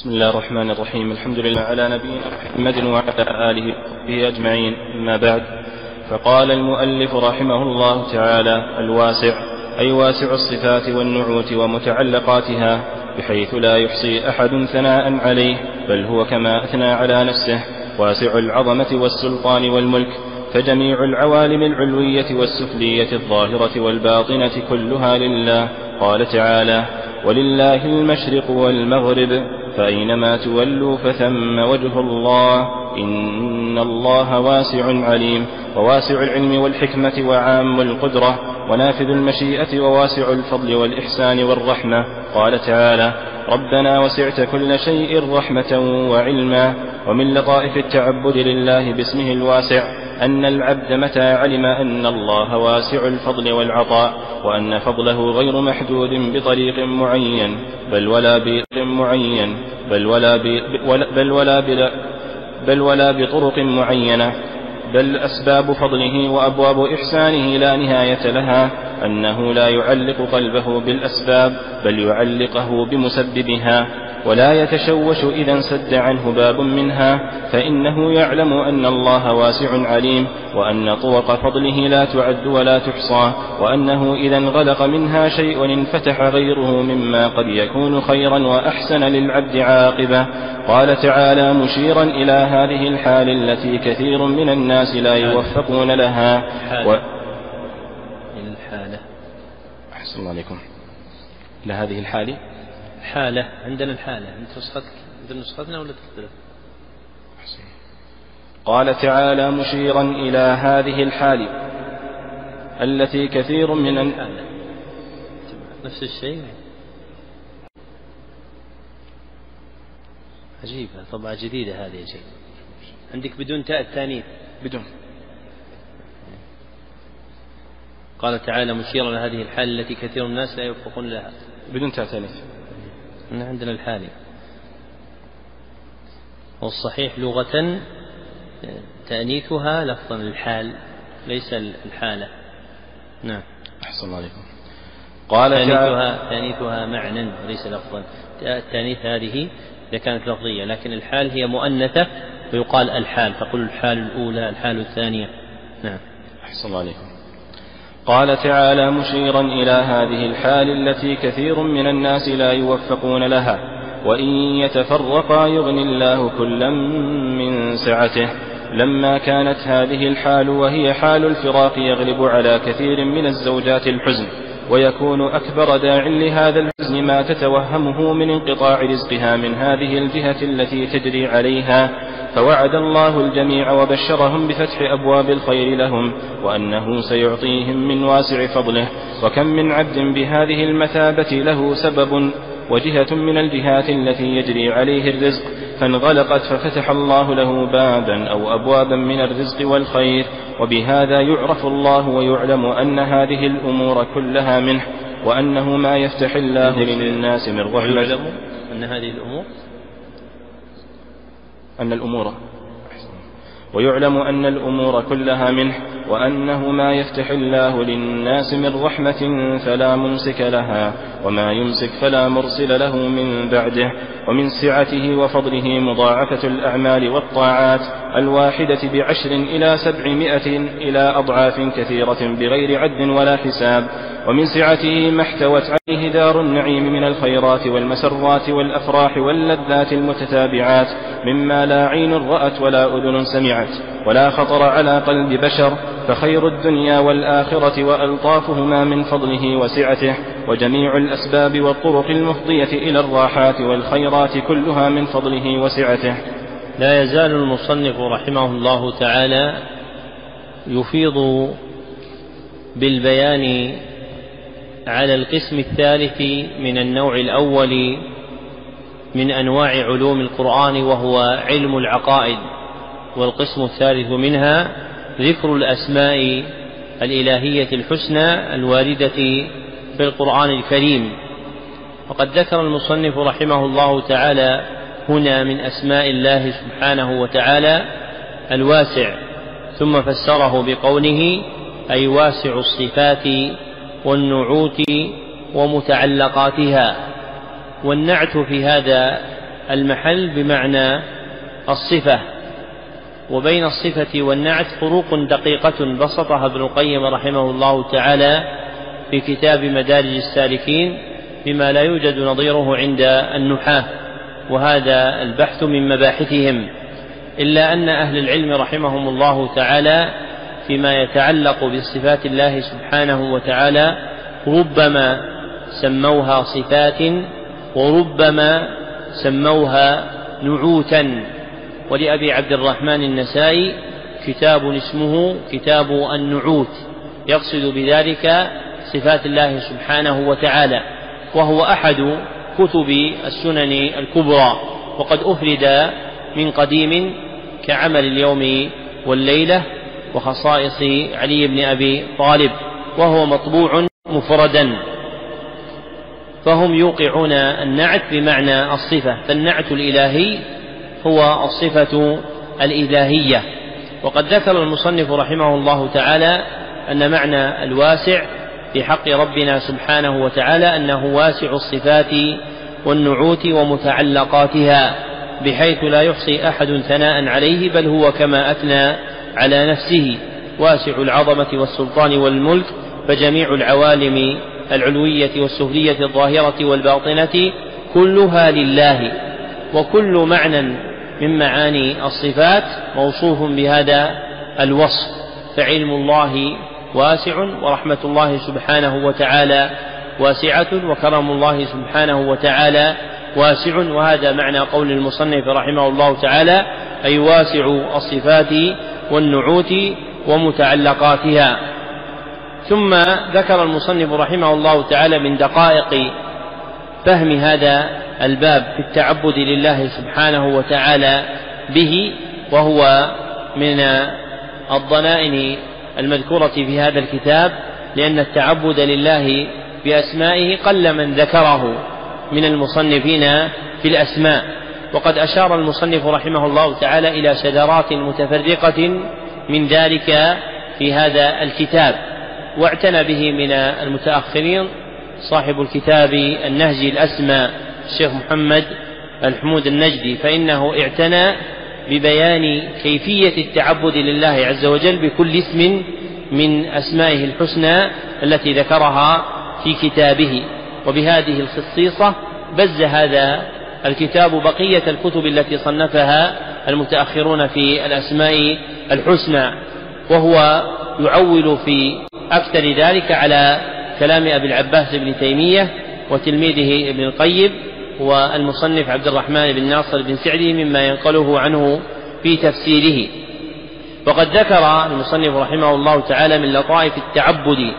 بسم الله الرحمن الرحيم. الحمد لله على نبينا محمد وعلى آله وصحبه أجمعين. أما بعد فقال المؤلف رحمه الله تعالى الواسع أي واسع الصفات والنعوت ومتعلقاتها بحيث لا يحصي أحد ثناء عليه بل هو كما أثنى على نفسه. واسع العظمة والسلطان والملك فجميع العوالم العلوية والسفلية الظاهرة والباطنة كلها لله. قال تعالى ولله المشرق والمغرب فأينما تولوا فثم وجه الله إن الله واسع عليم وواسع العلم والحكمة وعام القدرة ونافذ المشيئة وواسع الفضل والإحسان والرحمة. قال تعالى ربنا وسعت كل شيء رحمة وعلما ومن لطائف التعبد لله باسمه الواسع أن العبد متى علم أن الله واسع الفضل والعطاء وأن فضله غير محدود بطريق معين. بل ولا بطريق معين بل ولا بل ولا بل, بل ولا بطرق معينة بل أسباب فضله وأبواب إحسانه لا نهاية لها أنه لا يعلق قلبه بالأسباب بل يعلقه بمسببها. ولا يتشوش إذا انسد عنه باب منها فإنه يعلم أن الله واسع عليم وأن طرق فضله لا تعد ولا تحصى وأنه إذا انغلق منها شيء انفتح غيره مما قد يكون خيرا وأحسن للعبد عاقبة. قال تعالى مشيرا إلى هذه الحال التي كثير من الناس لا يوفقون لها. و... الحالة. أحسن الله عليكم. لهذه الحال. حالة عندنا الحالة أنت نسختك مثل نسختنا ولا تختلف؟ قال تعالى مشيرا إلى هذه الحال التي كثير من الحالة. نفس الشيء. عجيبة طبعة جديدة هذه شيء عندك بدون تاء التانيث بدون. قال تعالى مشيرا لهذه الحال التي كثير من الناس لا يوفقون لها. بدون تاء تانيث من عندنا الحالي. والصحيح لغة تأنيثها لفظا الحال ليس الحالة. نعم. أحسن الله عليكم. قال تأنيثها تأنيثها معنى وليس لفظا. التأنيث هذه إذا كانت لفظية لكن الحال هي مؤنثة ويقال الحال تقول الحال الأولى الحال الثانية. نعم. أحسن الله عليكم. قال تعالى مشيرا إلى هذه الحال التي كثير من الناس لا يوفقون لها وإن يتفرقا يغني الله كلا من سعته. لما كانت هذه الحال وهي حال الفراق يغلب على كثير من الزوجات الحزن. ويكون أكبر داع لهذا الحزن ما تتوهمه من انقطاع رزقها من هذه الجهة التي تجري عليها. فوعد الله الجميع وبشرهم بفتح أبواب الخير لهم وأنه سيعطيهم من واسع فضله. وكم من عبد بهذه المثابة له سبب وجهة من الجهات التي يجري عليه الرزق فانغلقت ففتح الله له بابا أو أبوابا من الرزق والخير وبهذا يعرف الله ويعلم أن هذه الأمور كلها منه وأنه ما يفتح الله للناس من رحمة. أن هذه الأمور؟ أن الأمور ويعلم أن الأمور كلها منه وأنه ما يفتح الله للناس من رحمة فلا ممسك لها وما يمسك فلا مرسل له من بعده ومن سعته وفضله مضاعفة الأعمال والطاعات الواحدة بعشر إلى سبعمائة إلى أضعاف كثيرة بغير عد ولا حساب ومن سعته ما احتوت عليه دار النعيم من الخيرات والمسرات والأفراح واللذات المتتابعات مما لا عين رأت ولا أذن سمعت ولا خطر على قلب بشر فخير الدنيا والآخرة وألطافهما من فضله وسعته وجميع الأسباب والطرق المفضية إلى الراحات والخيرات كلها من فضله وسعته. لا يزال المصنف رحمه الله تعالى يفيض بالبيان على القسم الثالث من النوع الأول من أنواع علوم القرآن وهو علم العقائد والقسم الثالث منها ذكر الأسماء الإلهية الحسنى الواردة في القرآن الكريم. وقد ذكر المصنف رحمه الله تعالى هنا من أسماء الله سبحانه وتعالى الواسع ثم فسره بقوله أي واسع الصفات والنعوت ومتعلقاتها والنعت في هذا المحل بمعنى الصفة وبين الصفة والنعت فروق دقيقة بسطها ابن القيم رحمه الله تعالى في كتاب مدارج السالكين بما لا يوجد نظيره عند النحاة وهذا البحث من مباحثهم إلا أن أهل العلم رحمهم الله تعالى فيما يتعلق بصفات الله سبحانه وتعالى ربما سموها صفات وربما سموها نعوتا. ولأبي عبد الرحمن النسائي كتاب اسمه كتاب النعوت يقصد بذلك صفات الله سبحانه وتعالى وهو أحد كتب السنن الكبرى وقد أفرد من قديم كعمل اليوم والليلة. وخصائص علي بن أبي طالب وهو مطبوع مفردا. فهم يوقعون النعت بمعنى الصفة فالنعت الإلهي هو الصفة الإلهية. وقد ذكر المصنف رحمه الله تعالى أن معنى الواسع في حق ربنا سبحانه وتعالى أنه واسع الصفات والنعوت ومتعلقاتها بحيث لا يحصي أحد ثناء عليه بل هو كما أثنى على نفسه واسع العظمة والسلطان والملك فجميع العوالم العلوية والسفلية الظاهرة والباطنة كلها لله. وكل معنى من معاني الصفات موصوف بهذا الوصف. فعلم الله واسع ورحمة الله سبحانه وتعالى واسعة وكرم الله سبحانه وتعالى واسع. وهذا معنى قول المصنف رحمه الله تعالى أي واسع الصفات والنعوت ومتعلقاتها. ثم ذكر المصنف رحمه الله تعالى من دقائق فهم هذا الباب في التعبد لله سبحانه وتعالى به وهو من الضنائن المذكورة في هذا الكتاب لأن التعبد لله بأسمائه قل من ذكره من المصنفين في الأسماء. وقد أشار المصنف رحمه الله تعالى إلى شذرات متفرقة من ذلك في هذا الكتاب واعتنى به من المتأخرين صاحب الكتاب النهجي الأسمى الشيخ محمد الحمود النجدي فإنه اعتنى ببيان كيفية التعبد لله عز وجل بكل اسم من أسمائه الحسنى التي ذكرها في كتابه وبهذه الخصيصة بز هذا الكتاب بقية الكتب التي صنفها المتأخرون في الأسماء الحسنى وهو يعول في أكثر ذلك على كلام أبي العباس بن تيمية وتلميذه ابن القيم والمصنف عبد الرحمن بن ناصر بن سعدي مما ينقله عنه في تفسيره. وقد ذكر المصنف رحمه الله تعالى من لطائف التعبد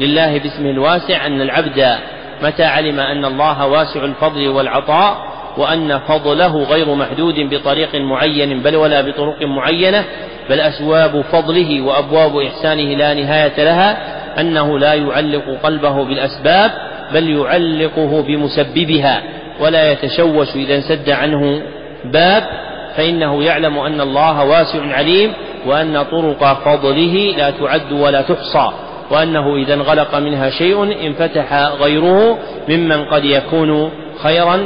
لله باسمه الواسع أن العبد متى علم أن الله واسع الفضل والعطاء وأن فضله غير محدود بطريق معين بل ولا بطرق معينة بل أسواب فضله وأبواب إحسانه لا نهاية لها أنه لا يعلق قلبه بالأسباب بل يعلقه بمسببها ولا يتشوش إذا انسد عنه باب فإنه يعلم أن الله واسع عليم وأن طرق فضله لا تعد ولا تحصى وأنه إذا انغلق منها شيء انفتح غيره ممن قد يكون خيرا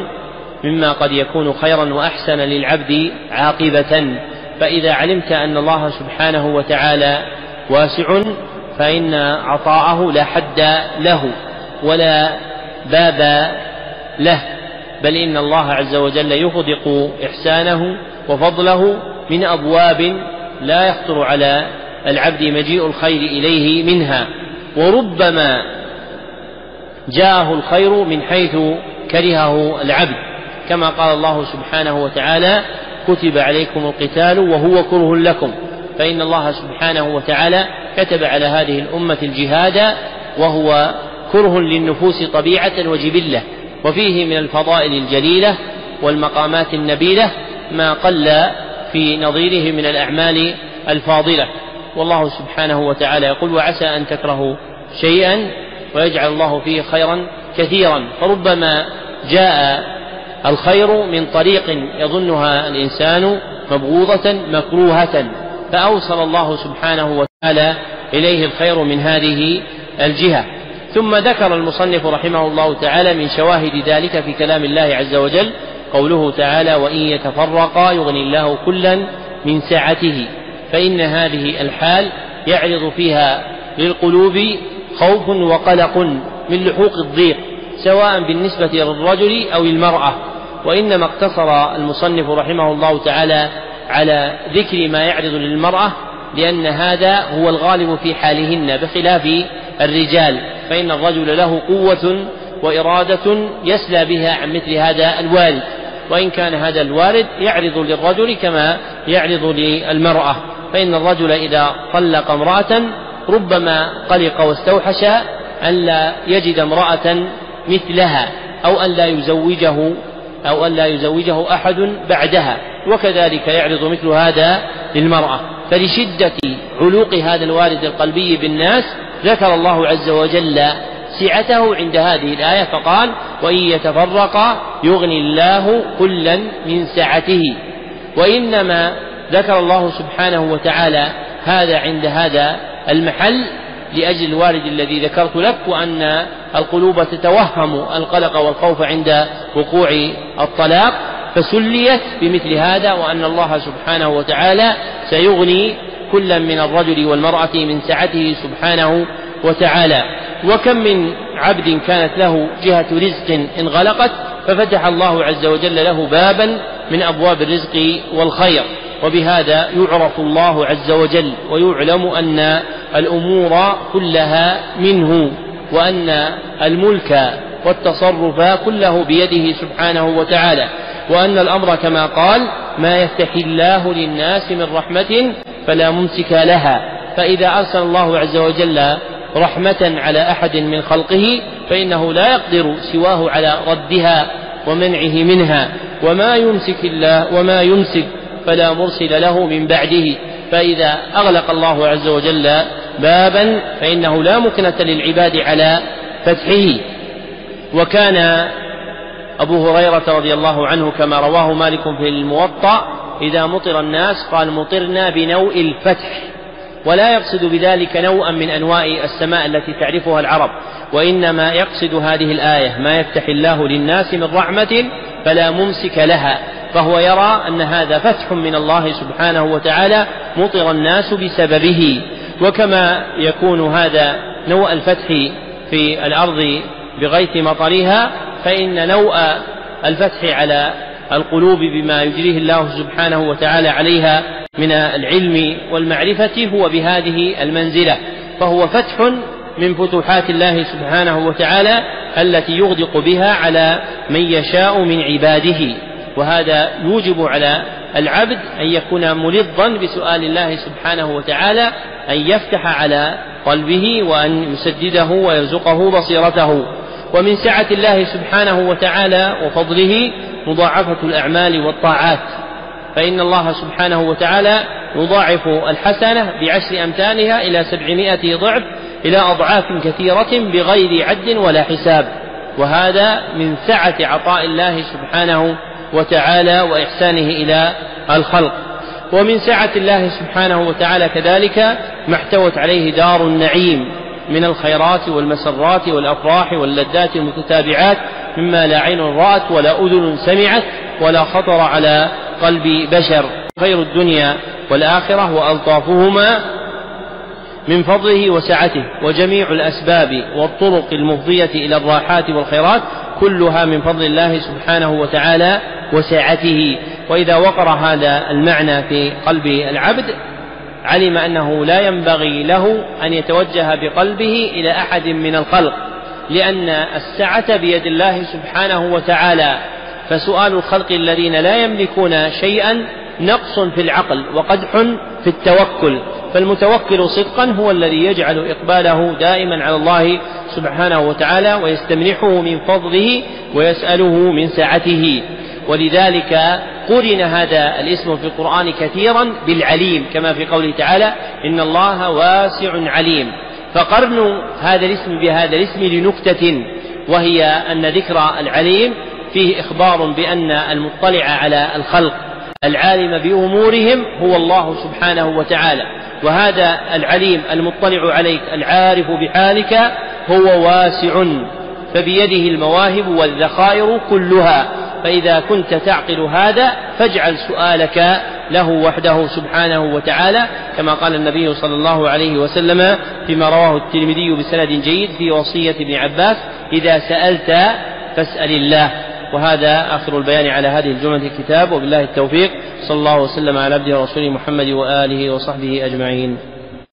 مما قد يكون خيرا وأحسن للعبد عاقبة. فإذا علمت أن الله سبحانه وتعالى واسع فإن عطاءه لا حد له ولا باب له. بل إن الله عز وجل يغدق إحسانه وفضله من أبواب لا يخطر على العبد مجيء الخير إليه منها. وربما جاءه الخير من حيث كرهه العبد. كما قال الله سبحانه وتعالى كتب عليكم القتال وهو كره لكم. فإن الله سبحانه وتعالى كتب على هذه الأمة الجهاد وهو كره للنفوس طبيعة وجبلة وفيه من الفضائل الجليلة والمقامات النبيلة ما قل في نظيره من الأعمال الفاضلة. والله سبحانه وتعالى يقول وعسى أن تكرهوا شيئا ويجعل الله فيه خيرا كثيرا. فربما جاء الخير من طريق يظنها الإنسان مبغوضة مكروهة فأوصل الله سبحانه وتعالى إليه الخير من هذه الجهة. ثم ذكر المصنف رحمه الله تعالى من شواهد ذلك في كلام الله عز وجل قوله تعالى وإن يتفرقا يغني الله كلا من سعته. فإن هذه الحال يعرض فيها للقلوب خوف وقلق من لحوق الضيق سواء بالنسبة للرجل أو المرأة. وإنما اقتصر المصنف رحمه الله تعالى على ذكر ما يعرض للمرأة لأن هذا هو الغالب في حالهن بخلاف الرجال فإن الرجل له قوة وإرادة يسلى بها عن مثل هذا الوارد وإن كان هذا الوارد يعرض للرجل كما يعرض للمرأة. فإن الرجل إذا طلق امرأة ربما قلق واستوحش أن لا يجد امرأة مثلها أو أن لا يزوجه أو أن لا يزوجه أحد بعدها وكذلك يعرض مثل هذا للمرأة. فلشدة علوق هذا الوارد القلبي بالناس ذكر الله عز وجل سعته عند هذه الآية فقال وإن يتفرقا يغني الله كلا من سعته. وإنما ذكر الله سبحانه وتعالى هذا عند هذا المحل لأجل الوارد الذي ذكرت لك وأن القلوب تتوهم القلق والخوف عند وقوع الطلاق فسليت بمثل هذا وأن الله سبحانه وتعالى سيغني كلا من الرجل والمرأة من سعته سبحانه وتعالى. وكم من عبد كانت له جهة رزق انغلقت ففتح الله عز وجل له بابا من أبواب الرزق والخير. وبهذا يعرف الله عز وجل ويعلم أن الأمور كلها منه. وأن الملك والتصرف كله بيده سبحانه وتعالى وأن الأمر كما قال ما يفتح الله للناس من رحمة فلا ممسك لها فإذا أرسل الله عز وجل رحمة على أحد من خلقه فإنه لا يقدر سواه على ردها ومنعه منها وما يمسك الله وما يمسك فلا مرسل له من بعده فإذا أغلق الله عز وجل بابا فإنه لا مكنة للعباد على فتحه. وكان أبو هريرة رضي الله عنه كما رواه مالك في الموطأ إذا مطر الناس قال مطرنا بنوء الفتح. ولا يقصد بذلك نوعا من أنواع السماء التي تعرفها العرب وإنما يقصد هذه الآية ما يفتح الله للناس من رحمة فلا ممسك لها. فهو يرى أن هذا فتح من الله سبحانه وتعالى مطر الناس بسببه. وكما يكون هذا نوء الفتح في الأرض بغيث مطرها فإن نوء الفتح على القلوب بما يجريه الله سبحانه وتعالى عليها من العلم والمعرفة هو بهذه المنزلة فهو فتح من فتوحات الله سبحانه وتعالى التي يغدق بها على من يشاء من عباده وهذا يوجب على العبد أن يكون ملظا بسؤال الله سبحانه وتعالى أن يفتح على قلبه وأن يسدده ويرزقه بصيرته. ومن سعة الله سبحانه وتعالى وفضله مضاعفة الأعمال والطاعات. فإن الله سبحانه وتعالى يضاعف الحسنة بعشر أمثالها إلى سبعمائة ضعف إلى أضعاف كثيرة بغير عد ولا حساب. وهذا من سعة عطاء الله سبحانه وتعالى وإحسانه إلى الخلق. ومن سعة الله سبحانه وتعالى كذلك ما احتوت عليه دار النعيم من الخيرات والمسرات والأفراح واللذات المتتابعات مما لا عين رأت ولا أذن سمعت ولا خطر على قلب بشر. خير الدنيا والآخرة وألطافهما من فضله وسعته. وجميع الأسباب والطرق المفضية إلى الراحات والخيرات كلها من فضل الله سبحانه وتعالى وسعته. وإذا وقر هذا المعنى في قلب العبد علم أنه لا ينبغي له أن يتوجه بقلبه إلى أحد من الخلق لأن السعة بيد الله سبحانه وتعالى. فسؤال الخلق الذين لا يملكون شيئا نقص في العقل وقدح في التوكل. فالمتوكل صدقا هو الذي يجعل إقباله دائما على الله سبحانه وتعالى ويستمنحه من فضله ويسأله من سعته. ولذلك قرن هذا الاسم في القرآن كثيرا بالعليم كما في قوله تعالى إن الله واسع عليم. فقرن هذا الاسم بهذا الاسم لنكتة وهي أن ذكر العليم فيه إخبار بأن المطلع على الخلق العالم بأمورهم هو الله سبحانه وتعالى. وهذا العليم المطلع عليك العارف بحالك هو واسع فبيده المواهب والذخائر كلها. فإذا كنت تعقل هذا فاجعل سؤالك له وحده سبحانه وتعالى كما قال النبي صلى الله عليه وسلم فيما رواه الترمذي بسند جيد في وصية ابن عباس إذا سألت فاسأل الله. وهذا آخر البيان على هذه الجملة الكتاب وبالله التوفيق. صلى الله وسلم على عبده ورسوله محمد وآله وصحبه أجمعين.